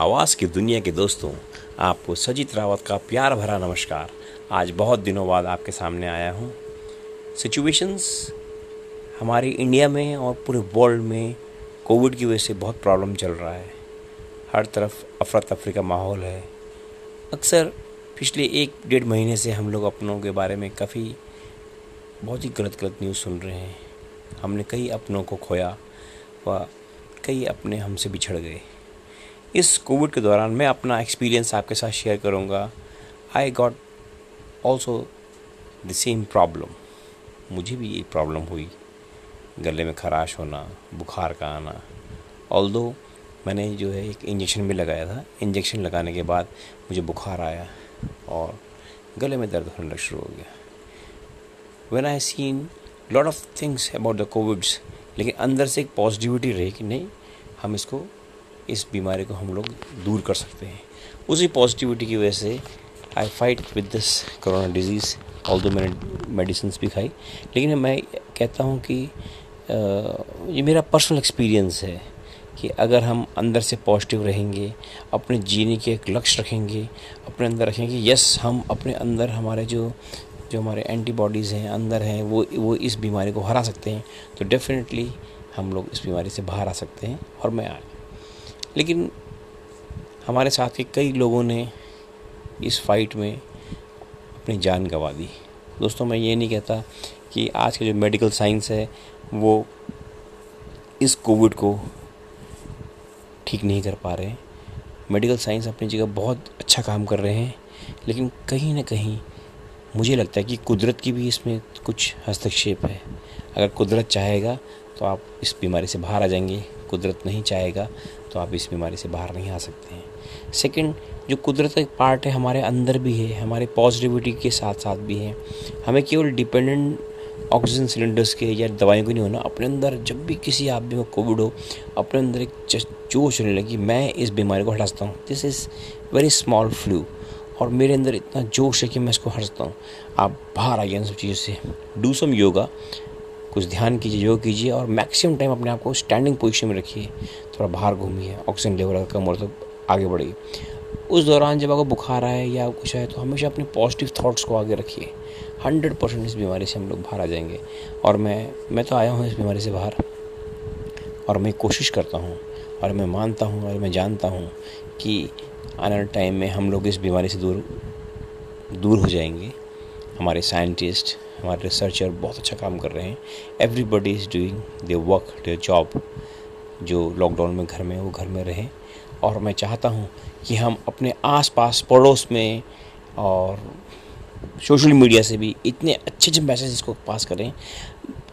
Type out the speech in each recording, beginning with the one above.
आवाज़ की दुनिया के दोस्तों, आपको सजीत रावत का प्यार भरा नमस्कार। आज बहुत दिनों बाद आपके सामने आया हूँ। सिचुएशंस हमारी इंडिया में और पूरे वर्ल्ड में कोविड की वजह से बहुत प्रॉब्लम चल रहा है। हर तरफ़ अफरा तफरी का माहौल है। अक्सर पिछले एक डेढ़ महीने से हम लोग अपनों के बारे में काफ़ी बहुत ही गलत गलत न्यूज़ सुन रहे हैं। हमने कई अपनों को खोया व कई अपने हमसे बिछड़ गए। इस कोविड के दौरान मैं अपना एक्सपीरियंस आपके साथ शेयर करूँगा। I got also the same problem मुझे भी ये प्रॉब्लम हुई। गले में खराश होना, बुखार का आना। ऑल दो मैंने जो है एक इंजेक्शन भी लगाया था। इंजेक्शन लगाने के बाद मुझे बुखार आया और गले में दर्द होने शुरू हो गया। When I seen lot of things about the covids लेकिन अंदर से एक पॉजिटिविटी रही कि नहीं, हम इसको इस बीमारी को हम लोग दूर कर सकते हैं। उसी पॉजिटिविटी की वजह से I fight with this corona disease although मैंने मेडिसिन भी खाई, लेकिन मैं कहता हूँ कि ये मेरा पर्सनल एक्सपीरियंस है कि अगर हम अंदर से पॉजिटिव रहेंगे, अपने जीने के एक लक्ष्य रखेंगे, अपने अंदर रखेंगे यस हम अपने अंदर हमारे जो जो हमारे एंटीबॉडीज़ हैं, अंदर हैं, वो वो इस बीमारी को हरा सकते हैं तो डेफिनेटली हम लोग इस बीमारी से बाहर आ सकते हैं और मैं लेकिन हमारे साथ के कई लोगों ने इस फाइट में अपनी जान गंवा दी। दोस्तों, मैं ये नहीं कहता कि आज का जो मेडिकल साइंस है, वो इस कोविड को ठीक नहीं कर पा रहे मेडिकल साइंस अपनी जगह बहुत अच्छा काम कर रहे हैं, लेकिन कहीं ना कहीं मुझे लगता है कि कुदरत की भी इसमें कुछ हस्तक्षेप है। अगर कुदरत चाहेगा तो आप इस बीमारी से बाहर आ जाएँगे, कुदरत नहीं चाहेगा तो आप इस बीमारी से बाहर नहीं आ सकते हैं। सेकंड जो कुदरत एक पार्ट है, हमारे अंदर भी है, हमारे पॉजिटिविटी के साथ साथ भी है। हमें केवल डिपेंडेंट ऑक्सीजन सिलेंडर्स के या दवाइयों को नहीं होना, अपने अंदर जब भी किसी आदमी को कोविड हो, अपने अंदर एक जोश होने लगी मैं इस बीमारी को हटा सकता हूँ। This is very small flu और मेरे अंदर इतना जोश है कि मैं इसको हट सकता हूँ। आप बाहर आइए इन सब चीज़ों से। डू सम योगा कुछ ध्यान कीजिए, योग कीजिए और मैक्सिमम टाइम अपने आप को स्टैंडिंग पोजिशन में रखिए। थोड़ा बाहर घूमिए ऑक्सीजन लेवल अगर कम हो तो आगे बढ़िए। उस दौरान जब आपको बुखार आए या कुछ आए तो हमेशा अपने पॉजिटिव थाट्स को आगे रखिए। हंड्रेड परसेंट इस बीमारी से हम लोग बाहर आ जाएँगे। और मैं मैं तो आया हूँ इस बीमारी से बाहर। और मैं कोशिश करता हूँ, और मैं मानता हूँ, और मैं जानता हूँ कि आने वाले टाइम में हम लोग इस बीमारी से दूर दूर हो जाएँगे। हमारे साइंटिस्ट हमारे रिसर्चर बहुत अच्छा काम कर रहे हैं। Everybody is doing they work their job जो लॉकडाउन में घर में वो घर में रहें। और मैं चाहता हूँ कि हम अपने आस पास पड़ोस में और सोशल मीडिया से भी इतने अच्छे अच्छे मैसेज इसको पास करें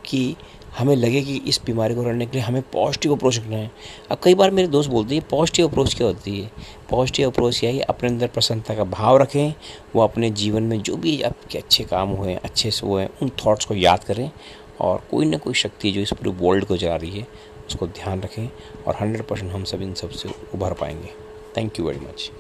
कि हमें लगे कि इस बीमारी को लड़ने के लिए हमें पॉजिटिव अप्रोच रखना है। अब कई बार मेरे दोस्त बोलते हैं पॉजिटिव अप्रोच क्या होती है? पॉजिटिव अप्रोच यह है? अपने अंदर प्रसन्नता का भाव रखें, वो अपने जीवन में जो भी आपके अच्छे काम हुए हैं, अच्छे से हुए हैं, उन थॉट्स को याद करें और कोई ना कोई शक्ति जो इस पूरे वर्ल्ड को जा रही है, उसको ध्यान रखें और हंड्रेड परसेंट हम सब इन सबसे उभर पाएँगे। Thank you very much